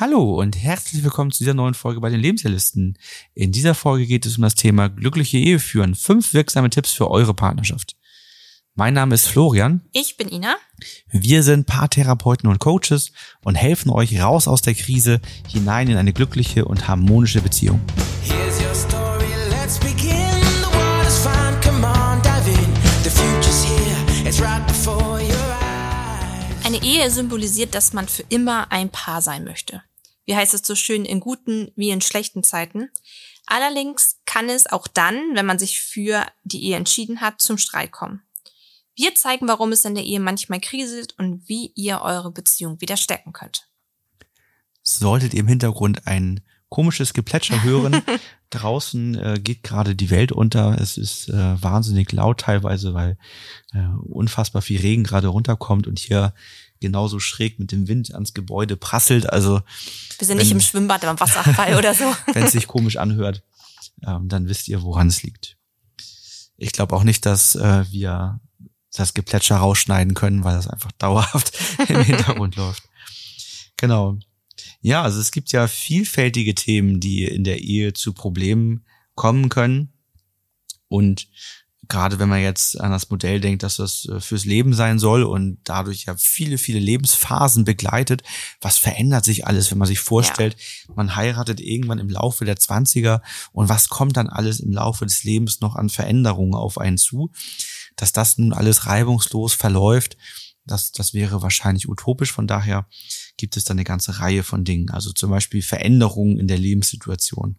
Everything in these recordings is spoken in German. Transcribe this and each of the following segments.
Hallo und herzlich willkommen zu dieser neuen Folge bei den Lebensjahrlisten. In dieser Folge geht es um das Thema glückliche Ehe führen. Fünf wirksame Tipps für eure Partnerschaft. Mein Name ist Florian. Ich bin Ina. Wir sind Paartherapeuten und Coaches und helfen euch raus aus der Krise hinein in eine glückliche und harmonische Beziehung. Here's your story, let's begin. The water's fine, come on, dive in. The future's here, it's right before your eyes. Eine Ehe symbolisiert, dass man für immer ein Paar sein möchte. Wie heißt es so schön, in guten wie in schlechten Zeiten. Allerdings kann es auch dann, wenn man sich für die Ehe entschieden hat, zum Streit kommen. Wir zeigen, warum es in der Ehe manchmal kriselt und wie ihr eure Beziehung wieder stecken könnt. Solltet ihr im Hintergrund ein komisches Geplätscher hören, draußen äh, geht gerade die Welt unter. Es ist äh, wahnsinnig laut teilweise, weil äh, unfassbar viel Regen gerade runterkommt und hier genauso schräg mit dem Wind ans Gebäude prasselt. Also Wir sind nicht Wenn- im Schwimmbad, im Wasserfall oder so. wenn es sich komisch anhört, ähm, dann wisst ihr, woran es liegt. Ich glaube auch nicht, dass äh, wir das Geplätscher rausschneiden können, weil das einfach dauerhaft im Hintergrund läuft. Genau. Ja, also es gibt ja vielfältige Themen, die in der Ehe zu Problemen kommen können. Und gerade wenn man jetzt an das Modell denkt, dass das äh, fürs Leben sein soll und dadurch ja viele, viele Lebensphasen begleitet, was verändert sich alles, wenn man sich vorstellt, man heiratet irgendwann im Laufe der 20er und was kommt dann alles im Laufe des Lebens noch an Veränderungen auf einen zu, dass das nun alles reibungslos verläuft, das, das wäre wahrscheinlich utopisch. Von daher gibt es da eine ganze Reihe von Dingen. Also zum Beispiel Veränderungen in der Lebenssituation.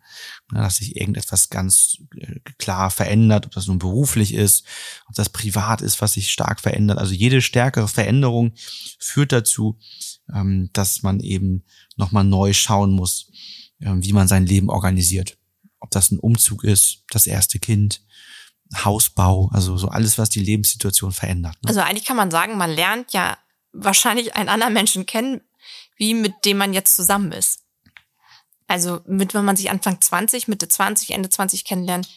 Ja, dass sich irgendetwas ganz äh, klar verändert, ob das nun beruflich ist, ob das privat ist, was sich stark verändert. Also jede stärkere Veränderung führt dazu, ähm, dass man eben nochmal neu schauen muss, ähm, wie man sein Leben organisiert. Ob das ein Umzug ist, das erste Kind, Hausbau, also so alles, was die Lebenssituation verändert. Ne? Also eigentlich kann man sagen, man lernt ja wahrscheinlich einen anderen Menschen kennen, wie mit dem man jetzt zusammen ist. Also mit, wenn man sich Anfang 20, Mitte 20, Ende 20 kennenlernt,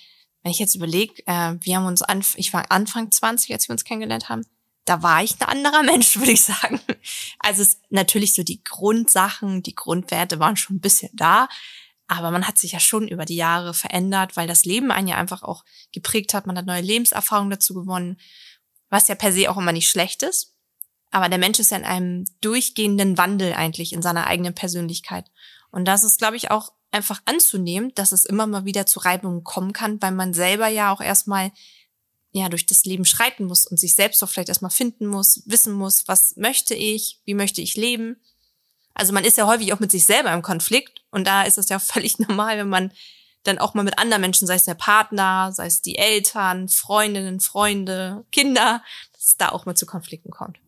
wenn ich jetzt überlege, äh, wir haben uns, anf ich war Anfang 20, als wir uns kennengelernt haben, da war ich ein anderer Mensch, würde ich sagen. Also es natürlich so die Grundsachen, die Grundwerte waren schon ein bisschen da, aber man hat sich ja schon über die Jahre verändert, weil das Leben einen ja einfach auch geprägt hat. Man hat neue Lebenserfahrungen dazu gewonnen, was ja per se auch immer nicht schlecht ist. Aber der Mensch ist ja in einem durchgehenden Wandel eigentlich in seiner eigenen Persönlichkeit. Und das ist, glaube ich, auch einfach anzunehmen, dass es immer mal wieder zu Reibungen kommen kann, weil man selber ja auch erstmal ja durch das Leben schreiten muss und sich selbst auch vielleicht erstmal finden muss, wissen muss, was möchte ich, wie möchte ich leben. Also man ist ja häufig auch mit sich selber im Konflikt und da ist es ja völlig normal, wenn man dann auch mal mit anderen Menschen, sei es der Partner, sei es die Eltern, Freundinnen, Freunde, Kinder, dass es da auch mal zu Konflikten kommt.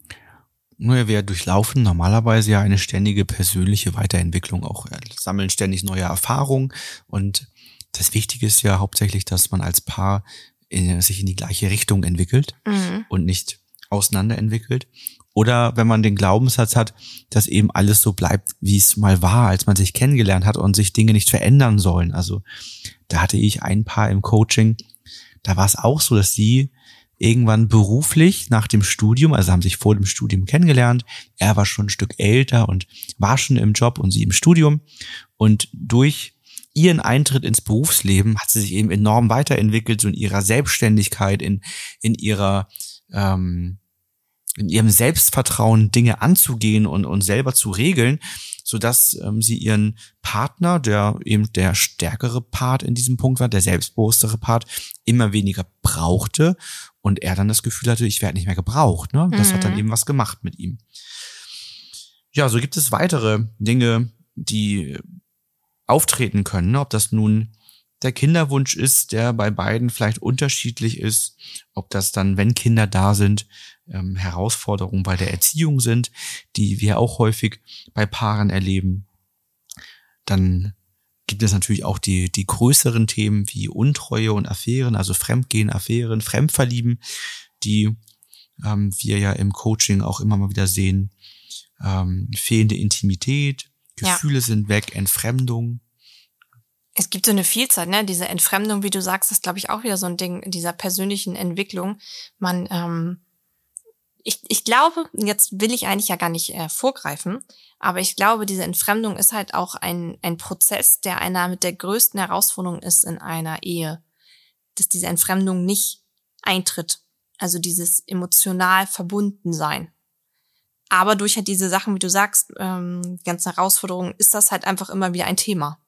Naja, wir durchlaufen normalerweise ja eine ständige persönliche Weiterentwicklung, auch sammeln ständig neue Erfahrungen. Und das Wichtige ist ja hauptsächlich, dass man als Paar in, sich in die gleiche Richtung entwickelt Mhm. und nicht auseinander entwickelt. Oder wenn man den Glaubenssatz hat, dass eben alles so bleibt, wie es mal war, als man sich kennengelernt hat und sich Dinge nicht verändern sollen. Also da hatte ich ein Paar im Coaching, da war es auch so, dass sie irgendwann beruflich nach dem Studium, also haben sich vor dem Studium kennengelernt, er war schon ein Stück älter und war schon im Job und sie im Studium. Und durch ihren Eintritt ins Berufsleben hat sie sich eben enorm weiterentwickelt, so in ihrer Selbstständigkeit, in, in ihrer, ähm, in ihrem Selbstvertrauen Dinge anzugehen und, und selber zu regeln, so dass ähm, sie ihren Partner, der eben der stärkere Part in diesem Punkt war, der selbstbewusstere Part, immer weniger brauchte und er dann das Gefühl hatte, ich werde nicht mehr gebraucht. Ne? Das hat dann Mhm. eben was gemacht mit ihm. Ja, so gibt es weitere Dinge, die auftreten können, ne? ob das nun der Kinderwunsch ist, der bei beiden vielleicht unterschiedlich ist, ob das dann, wenn Kinder da sind, ähm, Herausforderungen bei der Erziehung sind, die wir auch häufig bei Paaren erleben. Dann gibt es natürlich auch die, die größeren Themen wie Untreue und Affären, also Fremdgehen, Affären, Fremdverlieben, die ähm, wir ja im Coaching auch immer mal wieder sehen. Ähm, fehlende Intimität, Ja. Gefühle sind weg, Entfremdung. Es gibt so eine Vielzahl, ne? Diese Entfremdung, wie du sagst, ist, glaube ich, auch wieder so ein Ding in dieser persönlichen Entwicklung. Man ähm, ich, ich glaube, jetzt will ich eigentlich ja gar nicht äh, vorgreifen, aber ich glaube, diese Entfremdung ist halt auch ein, ein Prozess, der einer mit der größten Herausforderung ist in einer Ehe. Dass diese Entfremdung nicht eintritt. Also dieses emotional verbunden sein. Aber durch halt diese Sachen, wie du sagst, ähm, die ganzen Herausforderungen, ist das halt einfach immer wieder ein Thema.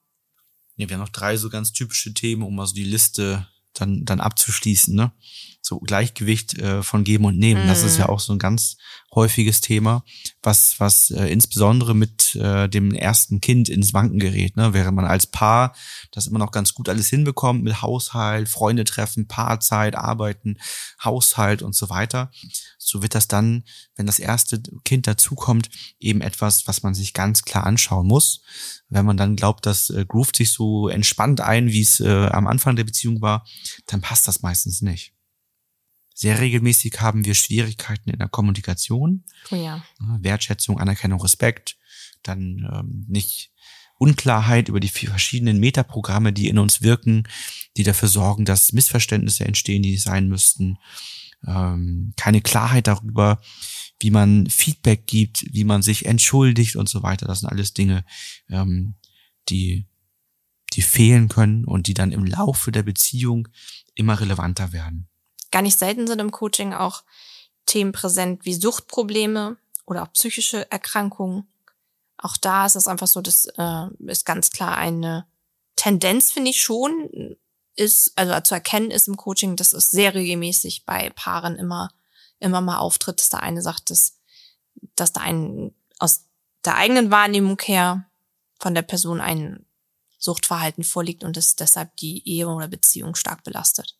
Ja, wir haben noch drei so ganz typische Themen, um also die Liste dann, dann abzuschließen, ne? So Gleichgewicht äh, von Geben und Nehmen. Mm. Das ist ja mhm. auch so ein ganz häufiges Thema, was, was äh, insbesondere mit äh, dem ersten Kind ins Wanken gerät, ne? Während man als Paar das immer noch ganz gut alles hinbekommt mit Haushalt, Freunde treffen, Paarzeit, Arbeiten, Haushalt und so weiter. So wird das dann, wenn das erste Kind dazukommt, eben etwas, was man sich ganz klar anschauen muss. Wenn man dann glaubt, das äh, groovt sich so entspannt ein, wie es äh, am Anfang der Beziehung war, dann passt das meistens nicht. Sehr regelmäßig haben wir Schwierigkeiten in der Kommunikation. Oh ja. Wertschätzung, Anerkennung, Respekt. Dann ähm, nicht Unklarheit über die verschiedenen Metaprogramme, die in uns wirken, die dafür sorgen, dass Missverständnisse entstehen, die sein müssten. Ähm, keine Klarheit darüber, wie man Feedback gibt, wie man sich entschuldigt und so weiter. Das sind alles Dinge, ähm, die die fehlen können und die dann im Laufe der Beziehung immer relevanter werden. Gar nicht selten sind im Coaching auch Themen präsent wie Suchtprobleme oder auch psychische Erkrankungen. Auch da ist es einfach so, das äh, ist ganz klar eine Tendenz, finde ich schon, ist, also zu erkennen ist im Coaching, dass es sehr regelmäßig bei Paaren immer, immer mal auftritt, dass der eine sagt, dass, dass da ein, aus der eigenen Wahrnehmung her von der Person ein Suchtverhalten vorliegt und es deshalb die Ehe oder Beziehung stark belastet.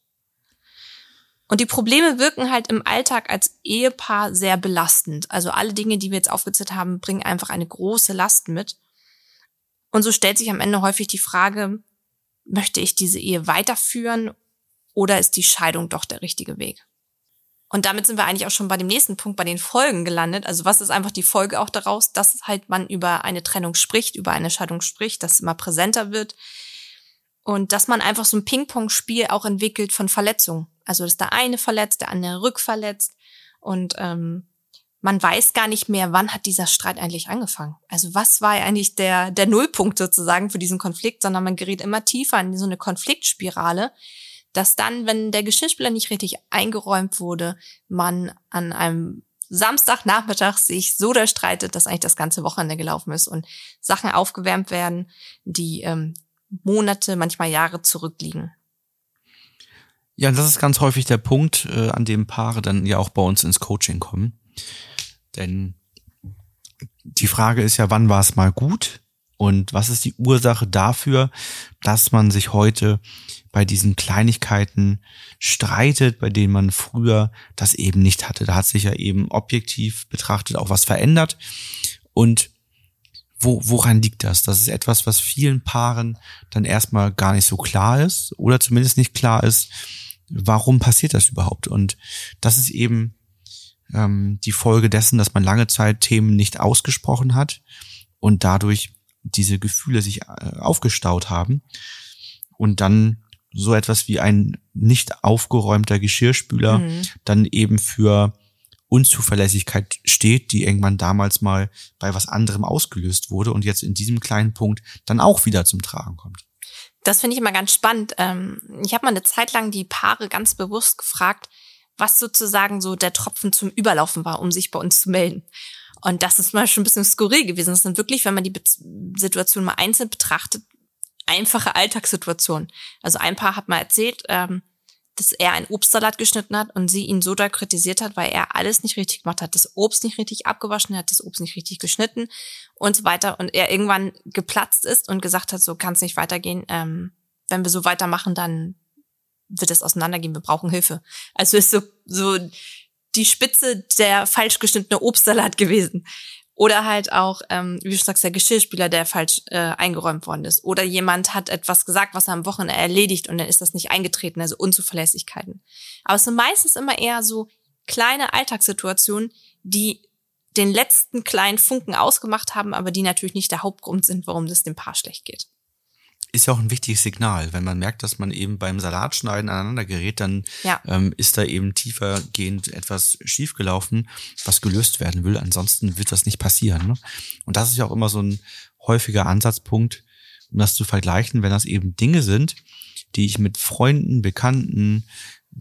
Und die Probleme wirken halt im Alltag als Ehepaar sehr belastend. Also alle Dinge, die wir jetzt aufgezählt haben, bringen einfach eine große Last mit. Und so stellt sich am Ende häufig die Frage, möchte ich diese Ehe weiterführen oder ist die Scheidung doch der richtige Weg? Und damit sind wir eigentlich auch schon bei dem nächsten Punkt, bei den Folgen gelandet. Also was ist einfach die Folge auch daraus, dass halt man über eine Trennung spricht, über eine Scheidung spricht, dass es immer präsenter wird und dass man einfach so ein Ping-Pong-Spiel auch entwickelt von Verletzungen. Also dass der eine verletzt, der andere rückverletzt und ähm, man weiß gar nicht mehr, wann hat dieser Streit eigentlich angefangen. Also was war eigentlich der, der Nullpunkt sozusagen für diesen Konflikt, sondern man gerät immer tiefer in so eine Konfliktspirale, dass dann, wenn der Geschirrspüler nicht richtig eingeräumt wurde, man an einem Samstagnachmittag sich so da streitet, dass eigentlich das ganze Wochenende gelaufen ist und Sachen aufgewärmt werden, die ähm, Monate, manchmal Jahre zurückliegen. Ja, das ist ganz häufig der Punkt, äh, an dem Paare dann ja auch bei uns ins Coaching kommen. Denn die Frage ist ja, wann war es mal gut? Und was ist die Ursache dafür, dass man sich heute bei diesen Kleinigkeiten streitet, bei denen man früher das eben nicht hatte? Da hat sich ja eben objektiv betrachtet auch was verändert. Und wo, woran liegt das? Das ist etwas, was vielen Paaren dann erstmal gar nicht so klar ist oder zumindest nicht klar ist, warum passiert das überhaupt? Und das ist eben ähm, die Folge dessen, dass man lange Zeit Themen nicht ausgesprochen hat und dadurch diese Gefühle sich äh, aufgestaut haben und dann so etwas wie ein nicht aufgeräumter Geschirrspüler mhm. dann eben für Unzuverlässigkeit steht, die irgendwann damals mal bei was anderem ausgelöst wurde und jetzt in diesem kleinen Punkt dann auch wieder zum Tragen kommt. Das finde ich immer ganz spannend. Ähm, ich habe mal eine Zeit lang die Paare ganz bewusst gefragt, was sozusagen so der Tropfen zum Überlaufen war, um sich bei uns zu melden. Und das ist mal schon ein bisschen skurril gewesen. Das sind wirklich, wenn man die Situation mal einzeln betrachtet, einfache Alltagssituationen. Also ein Paar hat mal erzählt, ähm, dass er einen Obstsalat geschnitten hat und sie ihn so da kritisiert hat, weil er alles nicht richtig gemacht hat, das Obst nicht richtig abgewaschen hat, das Obst nicht richtig geschnitten und so weiter. Und er irgendwann geplatzt ist und gesagt hat, so kann es nicht weitergehen. Ähm, wenn wir so weitermachen, dann wird es auseinandergehen, wir brauchen Hilfe. Also ist so, so die Spitze der falsch geschnittene Obstsalat gewesen. Oder halt auch, ähm, wie du sagst, der Geschirrspüler, der falsch äh, eingeräumt worden ist. Oder jemand hat etwas gesagt, was er am Wochenende erledigt und dann ist das nicht eingetreten, also Unzuverlässigkeiten. Aber es sind meistens immer eher so kleine Alltagssituationen, die den letzten kleinen Funken ausgemacht haben, aber die natürlich nicht der Hauptgrund sind, warum es dem Paar schlecht geht ist ja auch ein wichtiges Signal. Wenn man merkt, dass man eben beim Salatschneiden aneinander gerät, dann Ja. ähm, ist da eben tiefergehend etwas schiefgelaufen, was gelöst werden will. Ansonsten wird das nicht passieren. Ne? Und das ist ja auch immer so ein häufiger Ansatzpunkt, um das zu vergleichen, wenn das eben Dinge sind, die ich mit Freunden, Bekannten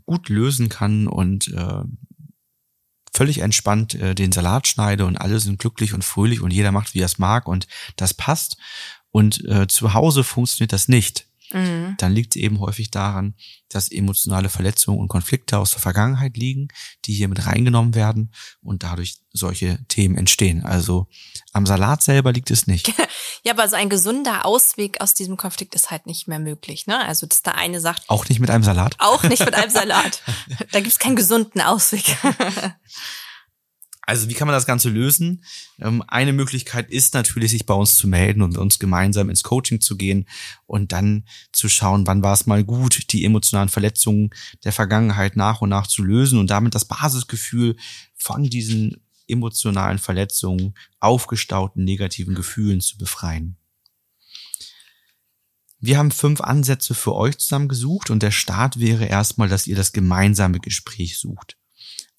gut lösen kann und äh, völlig entspannt äh, den Salat schneide und alle sind glücklich und fröhlich und jeder macht, wie er es mag und das passt. Und äh, zu Hause funktioniert das nicht. Mhm. Dann liegt es eben häufig daran, dass emotionale Verletzungen und Konflikte aus der Vergangenheit liegen, die hier mit reingenommen werden und dadurch solche Themen entstehen. Also am Salat selber liegt es nicht. Ja, aber so ein gesunder Ausweg aus diesem Konflikt ist halt nicht mehr möglich. Ne? Also, dass der eine sagt, Auch nicht mit einem Salat. auch nicht mit einem Salat. Da gibt's keinen gesunden Ausweg. Also wie kann man das Ganze lösen? Ähm, eine Möglichkeit ist natürlich, sich bei uns zu melden und uns gemeinsam ins Coaching zu gehen und dann zu schauen, wann war es mal gut, die emotionalen Verletzungen der Vergangenheit nach und nach zu lösen und damit das Basisgefühl von diesen emotionalen Verletzungen, aufgestauten negativen Gefühlen zu befreien. Wir haben fünf Ansätze für euch zusammengesucht und der Start wäre erstmal, dass ihr das gemeinsame Gespräch sucht.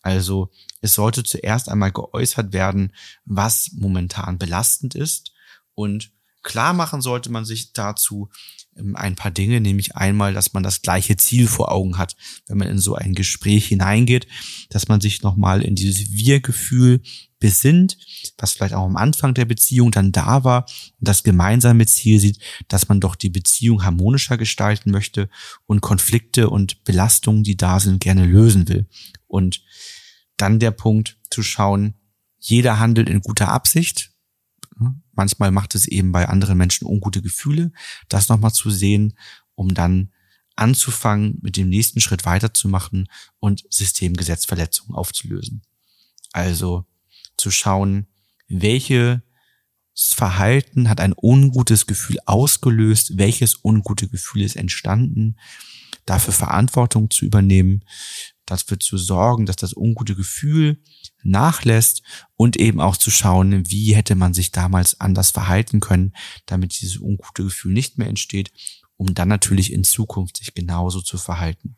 Also es sollte zuerst einmal geäußert werden, was momentan belastend ist und klar machen sollte man sich dazu ähm, ein paar Dinge, nämlich einmal, dass man das gleiche Ziel vor Augen hat, wenn man in so ein Gespräch hineingeht, dass man sich nochmal in dieses Wir-Gefühl besinnt, was vielleicht auch am Anfang der Beziehung dann da war und das gemeinsame Ziel sieht, dass man doch die Beziehung harmonischer gestalten möchte und Konflikte und Belastungen, die da sind, gerne lösen will. Und dann der Punkt zu schauen, jeder handelt in guter Absicht. Manchmal macht es eben bei anderen Menschen ungute Gefühle. Das nochmal zu sehen, um dann anzufangen, mit dem nächsten Schritt weiterzumachen und Systemgesetzverletzungen aufzulösen. Also zu schauen, welches Verhalten hat ein ungutes Gefühl ausgelöst, welches ungute Gefühl ist entstanden, dafür Verantwortung zu übernehmen, dafür zu sorgen, dass das ungute Gefühl nachlässt und eben auch zu schauen, wie hätte man sich damals anders verhalten können, damit dieses ungute Gefühl nicht mehr entsteht, um dann natürlich in Zukunft sich genauso zu verhalten.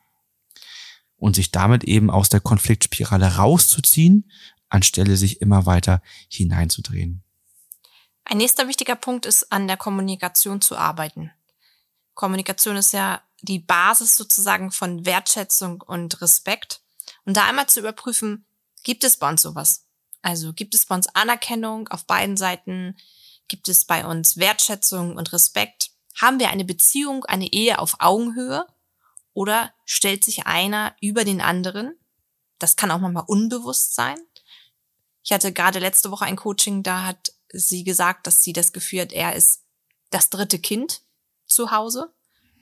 Und sich damit eben aus der Konfliktspirale rauszuziehen, anstelle sich immer weiter hineinzudrehen. Ein nächster wichtiger Punkt ist, an der Kommunikation zu arbeiten. Kommunikation ist ja die Basis sozusagen von Wertschätzung und Respekt. Und da einmal zu überprüfen, gibt es bei uns sowas? Also gibt es bei uns Anerkennung auf beiden Seiten? Gibt es bei uns Wertschätzung und Respekt? Haben wir eine Beziehung, eine Ehe auf Augenhöhe? Oder stellt sich einer über den anderen? Das kann auch manchmal unbewusst sein. Ich hatte gerade letzte Woche ein Coaching, da hat sie gesagt, dass sie das Gefühl hat, er ist das dritte Kind zu Hause.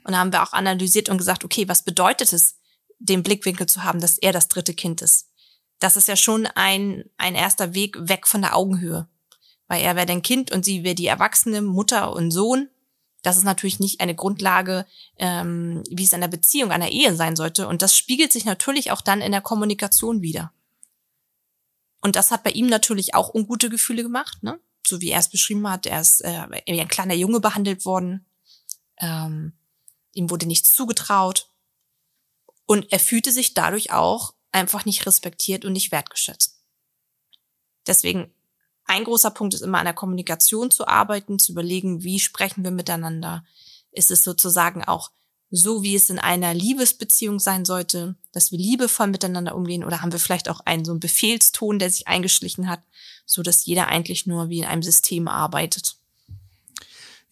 Und da haben wir auch analysiert und gesagt, okay, was bedeutet es, den Blickwinkel zu haben, dass er das dritte Kind ist? Das ist ja schon ein, ein erster Weg weg von der Augenhöhe. Weil er wäre dein Kind und sie wäre die erwachsene Mutter und Sohn. Das ist natürlich nicht eine Grundlage, ähm, wie es in der Beziehung, einer Ehe sein sollte. Und das spiegelt sich natürlich auch dann in der Kommunikation wieder. Und das hat bei ihm natürlich auch ungute Gefühle gemacht, ne? So wie er es beschrieben hat, er ist äh, wie ein kleiner Junge behandelt worden. Ähm, ihm wurde nichts zugetraut. Und er fühlte sich dadurch auch einfach nicht respektiert und nicht wertgeschätzt. Deswegen, ein großer Punkt ist immer an der Kommunikation zu arbeiten, zu überlegen, wie sprechen wir miteinander. Ist es sozusagen auch so, wie es in einer Liebesbeziehung sein sollte, dass wir liebevoll miteinander umgehen oder haben wir vielleicht auch einen so einen Befehlston, der sich eingeschlichen hat, so dass jeder eigentlich nur wie in einem System arbeitet.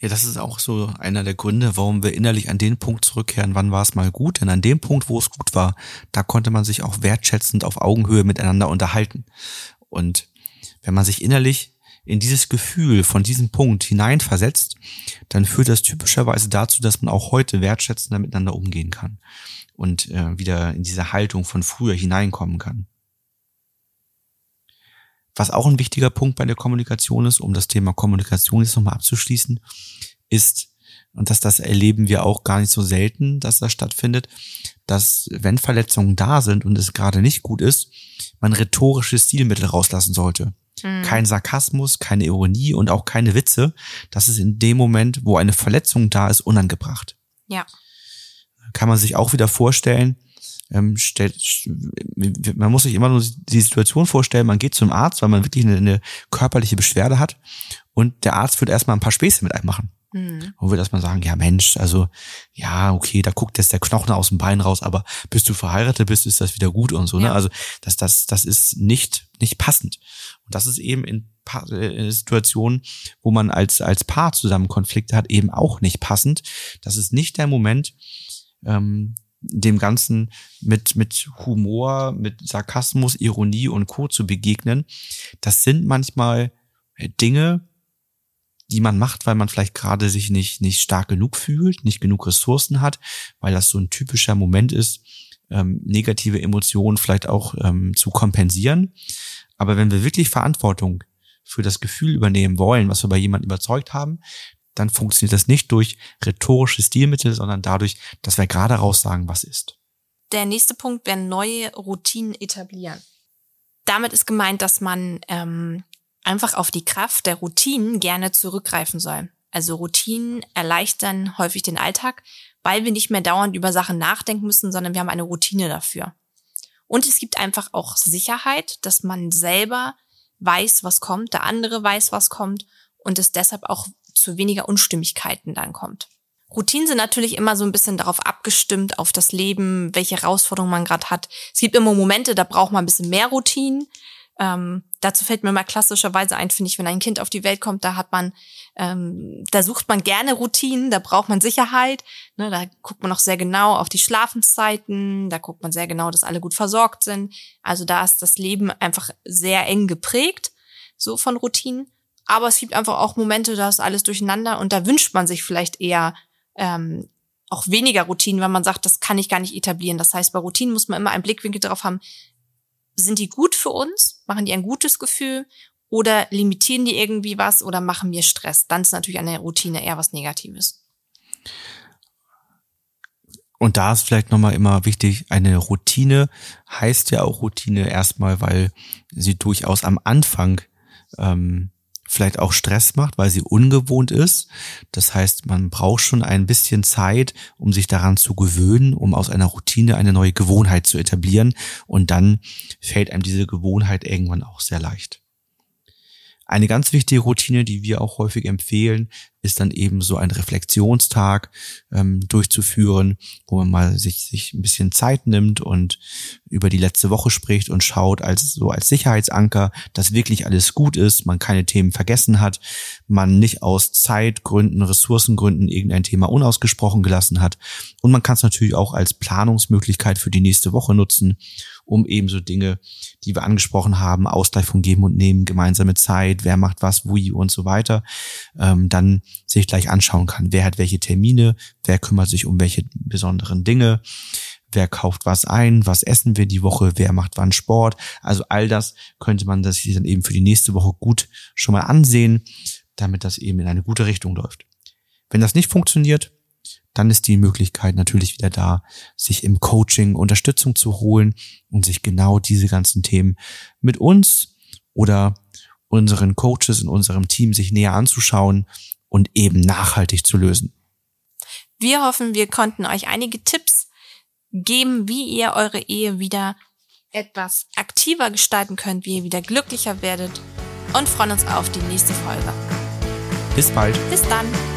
Ja, das ist auch so einer der Gründe, warum wir innerlich an den Punkt zurückkehren, wann war es mal gut. Denn an dem Punkt, wo es gut war, da konnte man sich auch wertschätzend auf Augenhöhe miteinander unterhalten. Und wenn man sich innerlich in dieses Gefühl von diesem Punkt hineinversetzt, dann führt das typischerweise dazu, dass man auch heute wertschätzender miteinander umgehen kann und äh, wieder in diese Haltung von früher hineinkommen kann. Was auch ein wichtiger Punkt bei der Kommunikation ist, um das Thema Kommunikation jetzt nochmal abzuschließen, ist, und dass das erleben wir auch gar nicht so selten, dass das stattfindet, dass wenn Verletzungen da sind und es gerade nicht gut ist, man rhetorische Stilmittel rauslassen sollte. Kein Sarkasmus, keine Ironie und auch keine Witze. Das ist in dem Moment, wo eine Verletzung da ist, unangebracht. Ja. Kann man sich auch wieder vorstellen, ähm, stellt, man muss sich immer nur die Situation vorstellen, man geht zum Arzt, weil man wirklich eine, eine körperliche Beschwerde hat und der Arzt wird erstmal ein paar Späße mit einem machen. Mhm. Und wird erstmal sagen, ja Mensch, also ja, okay, da guckt jetzt der Knochen aus dem Bein raus, aber bis du verheiratet bist, ist das wieder gut und so. Ne? Ja. Also das, das, das ist nicht, nicht passend. Und das ist eben in Pa- äh, Situationen, wo man als, als Paar zusammen Konflikte hat, eben auch nicht passend. Das ist nicht der Moment, ähm, dem Ganzen mit, mit Humor, mit Sarkasmus, Ironie und Co. zu begegnen. Das sind manchmal äh, Dinge, die man macht, weil man vielleicht gerade sich nicht, nicht stark genug fühlt, nicht genug Ressourcen hat, weil das so ein typischer Moment ist, ähm, negative Emotionen vielleicht auch ähm, zu kompensieren. Aber wenn wir wirklich Verantwortung für das Gefühl übernehmen wollen, was wir bei jemandem überzeugt haben, dann funktioniert das nicht durch rhetorische Stilmittel, sondern dadurch, dass wir gerade raus sagen, was ist. Der nächste Punkt wäre neue Routinen etablieren. Damit ist gemeint, dass man ähm, einfach auf die Kraft der Routinen gerne zurückgreifen soll. Also Routinen erleichtern häufig den Alltag, weil wir nicht mehr dauernd über Sachen nachdenken müssen, sondern wir haben eine Routine dafür. Und es gibt einfach auch Sicherheit, dass man selber weiß, was kommt, der andere weiß, was kommt und es deshalb auch zu weniger Unstimmigkeiten dann kommt. Routinen sind natürlich immer so ein bisschen darauf abgestimmt, auf das Leben, welche Herausforderungen man gerade hat. Es gibt immer Momente, da braucht man ein bisschen mehr Routinen. Ähm, dazu fällt mir mal klassischerweise ein, finde ich, wenn ein Kind auf die Welt kommt, da hat man, ähm, da sucht man gerne Routinen, da braucht man Sicherheit. Ne, da guckt man auch sehr genau auf die Schlafenszeiten, da guckt man sehr genau, dass alle gut versorgt sind. Also da ist das Leben einfach sehr eng geprägt, so von Routinen. Aber es gibt einfach auch Momente, da ist alles durcheinander und da wünscht man sich vielleicht eher ähm, auch weniger Routinen, weil man sagt, das kann ich gar nicht etablieren. Das heißt, bei Routinen muss man immer einen Blickwinkel darauf haben, sind die gut für uns? Machen die ein gutes Gefühl? Oder limitieren die irgendwie was oder machen mir Stress? Dann ist natürlich eine Routine eher was Negatives. Und da ist vielleicht nochmal immer wichtig, eine Routine heißt ja auch Routine erstmal, weil sie durchaus am Anfang ähm, vielleicht auch Stress macht, weil sie ungewohnt ist. Das heißt, man braucht schon ein bisschen Zeit, um sich daran zu gewöhnen, um aus einer Routine eine neue Gewohnheit zu etablieren. Und dann fällt einem diese Gewohnheit irgendwann auch sehr leicht. Eine ganz wichtige Routine, die wir auch häufig empfehlen, ist dann eben so ein Reflexionstag ähm, durchzuführen, wo man mal sich, sich ein bisschen Zeit nimmt und über die letzte Woche spricht und schaut als so als Sicherheitsanker, dass wirklich alles gut ist, man keine Themen vergessen hat, man nicht aus Zeitgründen, Ressourcengründen irgendein Thema unausgesprochen gelassen hat. Und man kann es natürlich auch als Planungsmöglichkeit für die nächste Woche nutzen, um eben so Dinge, die wir angesprochen haben, Ausgleich von Geben und Nehmen, gemeinsame Zeit, wer macht was, wie und so weiter, ähm, dann sich gleich anschauen kann. Wer hat welche Termine, wer kümmert sich um welche besonderen Dinge, wer kauft was ein, was essen wir die Woche, wer macht wann Sport. Also all das könnte man sich dann eben für die nächste Woche gut schon mal ansehen, damit das eben in eine gute Richtung läuft. Wenn das nicht funktioniert, dann ist die Möglichkeit natürlich wieder da, sich im Coaching Unterstützung zu holen und sich genau diese ganzen Themen mit uns oder unseren Coaches in unserem Team sich näher anzuschauen und eben nachhaltig zu lösen. Wir hoffen, wir konnten euch einige Tipps geben, wie ihr eure Ehe wieder etwas aktiver gestalten könnt, wie ihr wieder glücklicher werdet und freuen uns auf die nächste Folge. Bis bald. Bis dann!